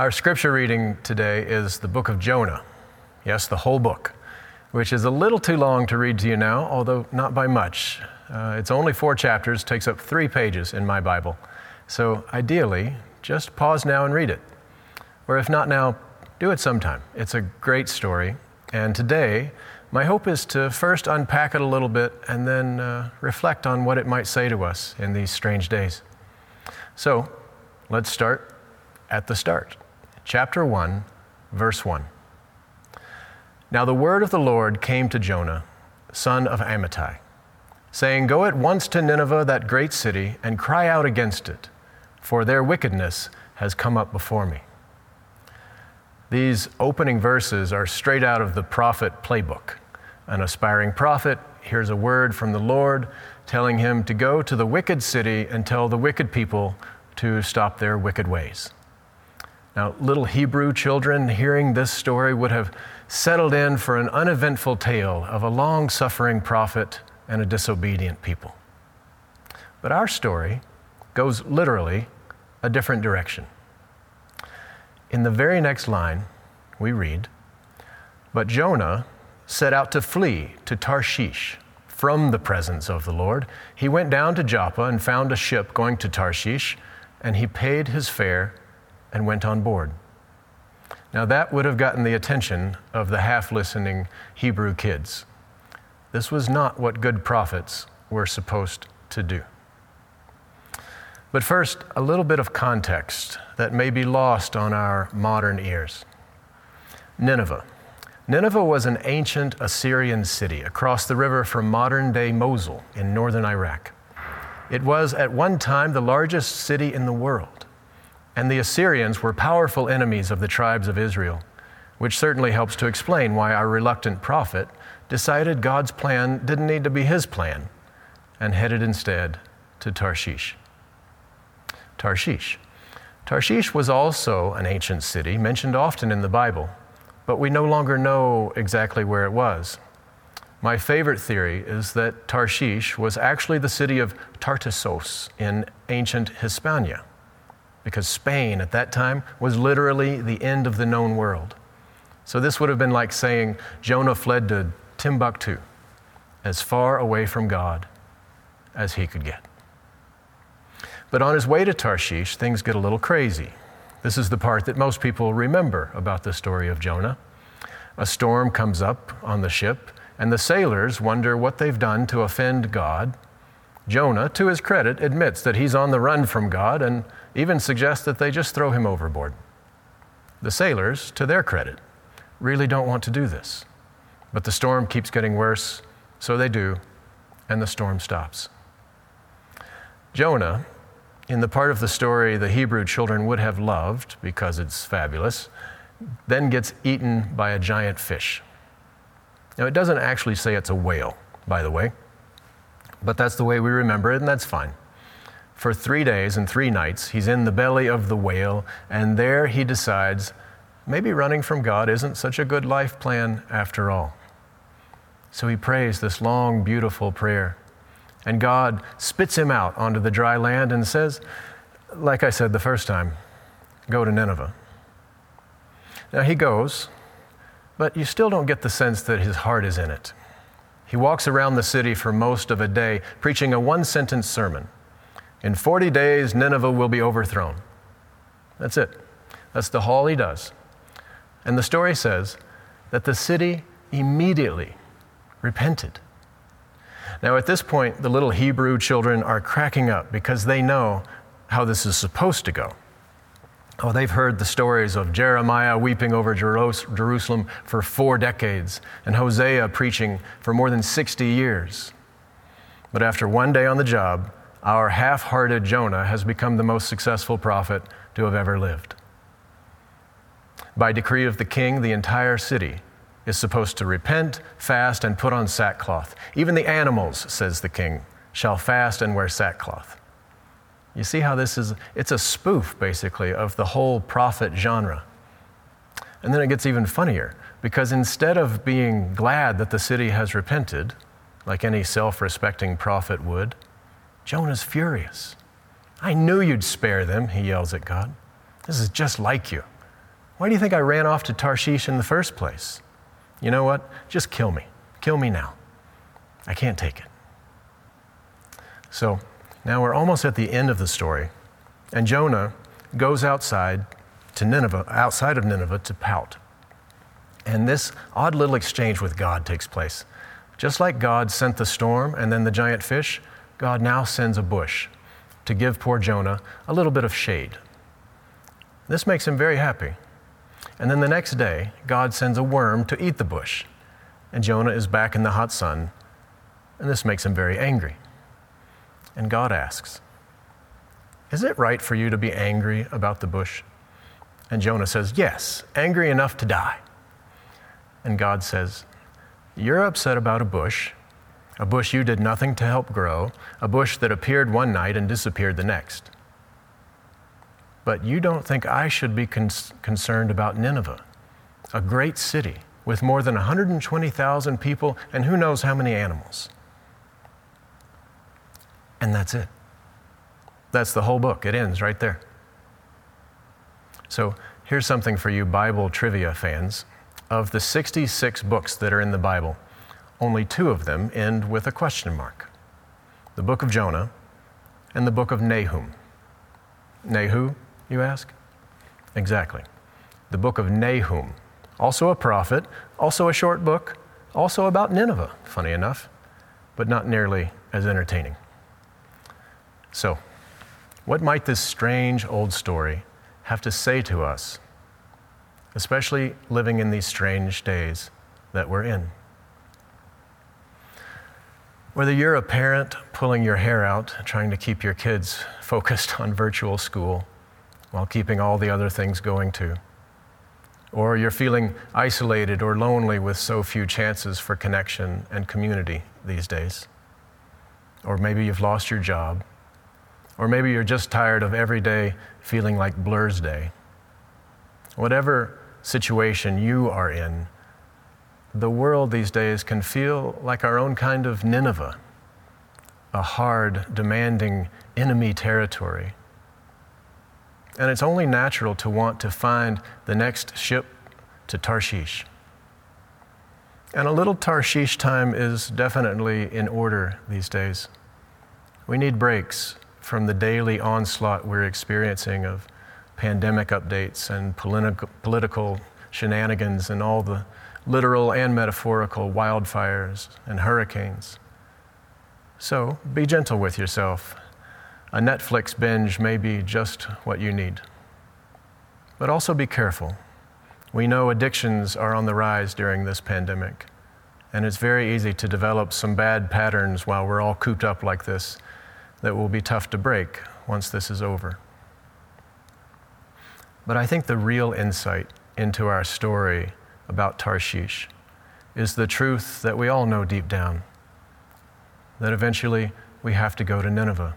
Our scripture reading today is the book of Jonah. Yes, the whole book, which is a little too long to read to you now, although not by much. Uh, it's only four chapters, takes up three pages in my Bible. So ideally, just pause now and read it. Or if not now, do it sometime. It's a great story. And today, my hope is to first unpack it a little bit and then uh, reflect on what it might say to us in these strange days. So, let's start at the start. Chapter 1, verse 1. Now the word of the Lord came to Jonah, son of Amittai, saying, Go at once to Nineveh, that great city, and cry out against it, for their wickedness has come up before me. These opening verses are straight out of the prophet playbook. An aspiring prophet hears a word from the Lord telling him to go to the wicked city and tell the wicked people to stop their wicked ways. Now, little Hebrew children hearing this story would have settled in for an uneventful tale of a long suffering prophet and a disobedient people. But our story goes literally a different direction. In the very next line, we read, But Jonah set out to flee to Tarshish from the presence of the Lord. He went down to Joppa and found a ship going to Tarshish, and he paid his fare and went on board. Now, that would have gotten the attention of the half listening Hebrew kids. This was not what good prophets were supposed to do. But first, a little bit of context that may be lost on our modern ears. Nineveh. Nineveh was an ancient Assyrian city across the river from modern day Mosul in northern Iraq. It was at one time the largest city in the world, and the Assyrians were powerful enemies of the tribes of Israel, which certainly helps to explain why our reluctant prophet decided God's plan didn't need to be his plan and headed instead to Tarshish. Tarshish. Tarshish was also an ancient city mentioned often in the Bible, but we no longer know exactly where it was. My favorite theory is that Tarshish was actually the city of Tartessos in ancient Hispania, because Spain at that time was literally the end of the known world. So this would have been like saying Jonah fled to Timbuktu, as far away from God as he could get. But on his way to Tarshish, things get a little crazy. This is the part that most people remember about the story of Jonah. A storm comes up on the ship, and the sailors wonder what they've done to offend God. Jonah, to his credit, admits that he's on the run from God and even suggests that they just throw him overboard. The sailors, to their credit, really don't want to do this. But the storm keeps getting worse, so they do, and the storm stops. Jonah in the part of the story the Hebrew children would have loved because it's fabulous, then gets eaten by a giant fish. Now, it doesn't actually say it's a whale, by the way, but that's the way we remember it, and that's fine. For three days and three nights, he's in the belly of the whale, and there he decides maybe running from God isn't such a good life plan after all. So he prays this long, beautiful prayer. And God spits him out onto the dry land and says, like I said the first time, go to Nineveh. Now he goes, but you still don't get the sense that his heart is in it. He walks around the city for most of a day, preaching a one sentence sermon. In 40 days, Nineveh will be overthrown. That's it. That's the haul he does. And the story says that the city immediately repented. Now, at this point, the little Hebrew children are cracking up because they know how this is supposed to go. Oh, they've heard the stories of Jeremiah weeping over Jerusalem for four decades and Hosea preaching for more than 60 years. But after one day on the job, our half hearted Jonah has become the most successful prophet to have ever lived. By decree of the king, the entire city is supposed to repent, fast, and put on sackcloth. Even the animals, says the king, shall fast and wear sackcloth. You see how this is? It's a spoof, basically, of the whole prophet genre. And then it gets even funnier because instead of being glad that the city has repented, like any self respecting prophet would, Jonah's furious. I knew you'd spare them, he yells at God. This is just like you. Why do you think I ran off to Tarshish in the first place? You know what? Just kill me. Kill me now. I can't take it. So now we're almost at the end of the story, and Jonah goes outside to Nineveh, outside of Nineveh, to pout. And this odd little exchange with God takes place. Just like God sent the storm and then the giant fish, God now sends a bush to give poor Jonah a little bit of shade. This makes him very happy. And then the next day, God sends a worm to eat the bush, and Jonah is back in the hot sun, and this makes him very angry. And God asks, Is it right for you to be angry about the bush? And Jonah says, Yes, angry enough to die. And God says, You're upset about a bush, a bush you did nothing to help grow, a bush that appeared one night and disappeared the next. But you don't think I should be con- concerned about Nineveh, a great city with more than 120,000 people and who knows how many animals. And that's it. That's the whole book. It ends right there. So here's something for you Bible trivia fans. Of the 66 books that are in the Bible, only two of them end with a question mark the book of Jonah and the book of Nahum. Nahu, you ask? Exactly. The book of Nahum, also a prophet, also a short book, also about Nineveh, funny enough, but not nearly as entertaining. So, what might this strange old story have to say to us, especially living in these strange days that we're in? Whether you're a parent pulling your hair out, trying to keep your kids focused on virtual school while keeping all the other things going too, or you're feeling isolated or lonely with so few chances for connection and community these days, or maybe you've lost your job or maybe you're just tired of every day feeling like Blursday. Whatever situation you are in, the world these days can feel like our own kind of Nineveh, a hard, demanding enemy territory. And it's only natural to want to find the next ship to Tarshish. And a little Tarshish time is definitely in order these days. We need breaks from the daily onslaught we're experiencing of pandemic updates and political, political shenanigans and all the literal and metaphorical wildfires and hurricanes. So be gentle with yourself. A Netflix binge may be just what you need. But also be careful. We know addictions are on the rise during this pandemic, and it's very easy to develop some bad patterns while we're all cooped up like this that will be tough to break once this is over. But I think the real insight into our story about Tarshish is the truth that we all know deep down that eventually we have to go to Nineveh.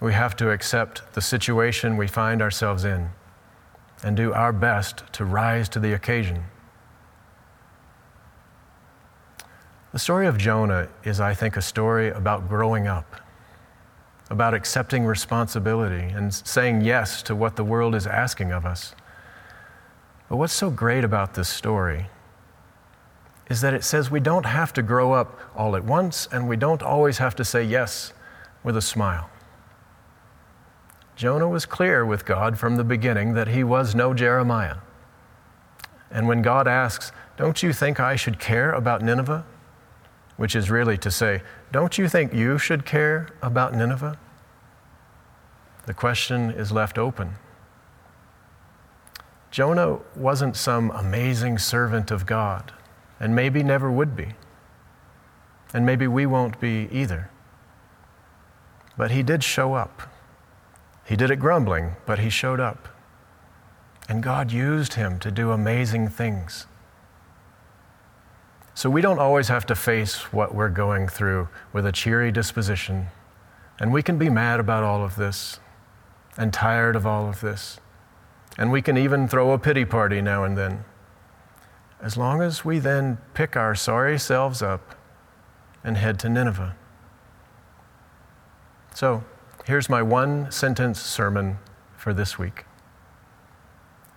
We have to accept the situation we find ourselves in and do our best to rise to the occasion. The story of Jonah is, I think, a story about growing up about accepting responsibility and saying yes to what the world is asking of us. But what's so great about this story is that it says we don't have to grow up all at once and we don't always have to say yes with a smile. Jonah was clear with God from the beginning that he was no Jeremiah. And when God asks, Don't you think I should care about Nineveh? Which is really to say, Don't you think you should care about Nineveh? The question is left open. Jonah wasn't some amazing servant of God, and maybe never would be. And maybe we won't be either. But he did show up. He did it grumbling, but he showed up. And God used him to do amazing things. So we don't always have to face what we're going through with a cheery disposition. And we can be mad about all of this and tired of all of this. And we can even throw a pity party now and then. As long as we then pick our sorry selves up and head to Nineveh. So, here's my one sentence sermon for this week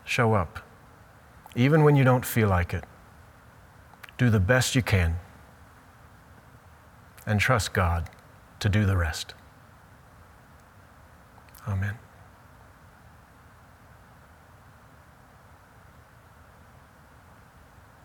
Show up. even when you don't feel like it. Do the best you can and trust God to do the rest. Amen.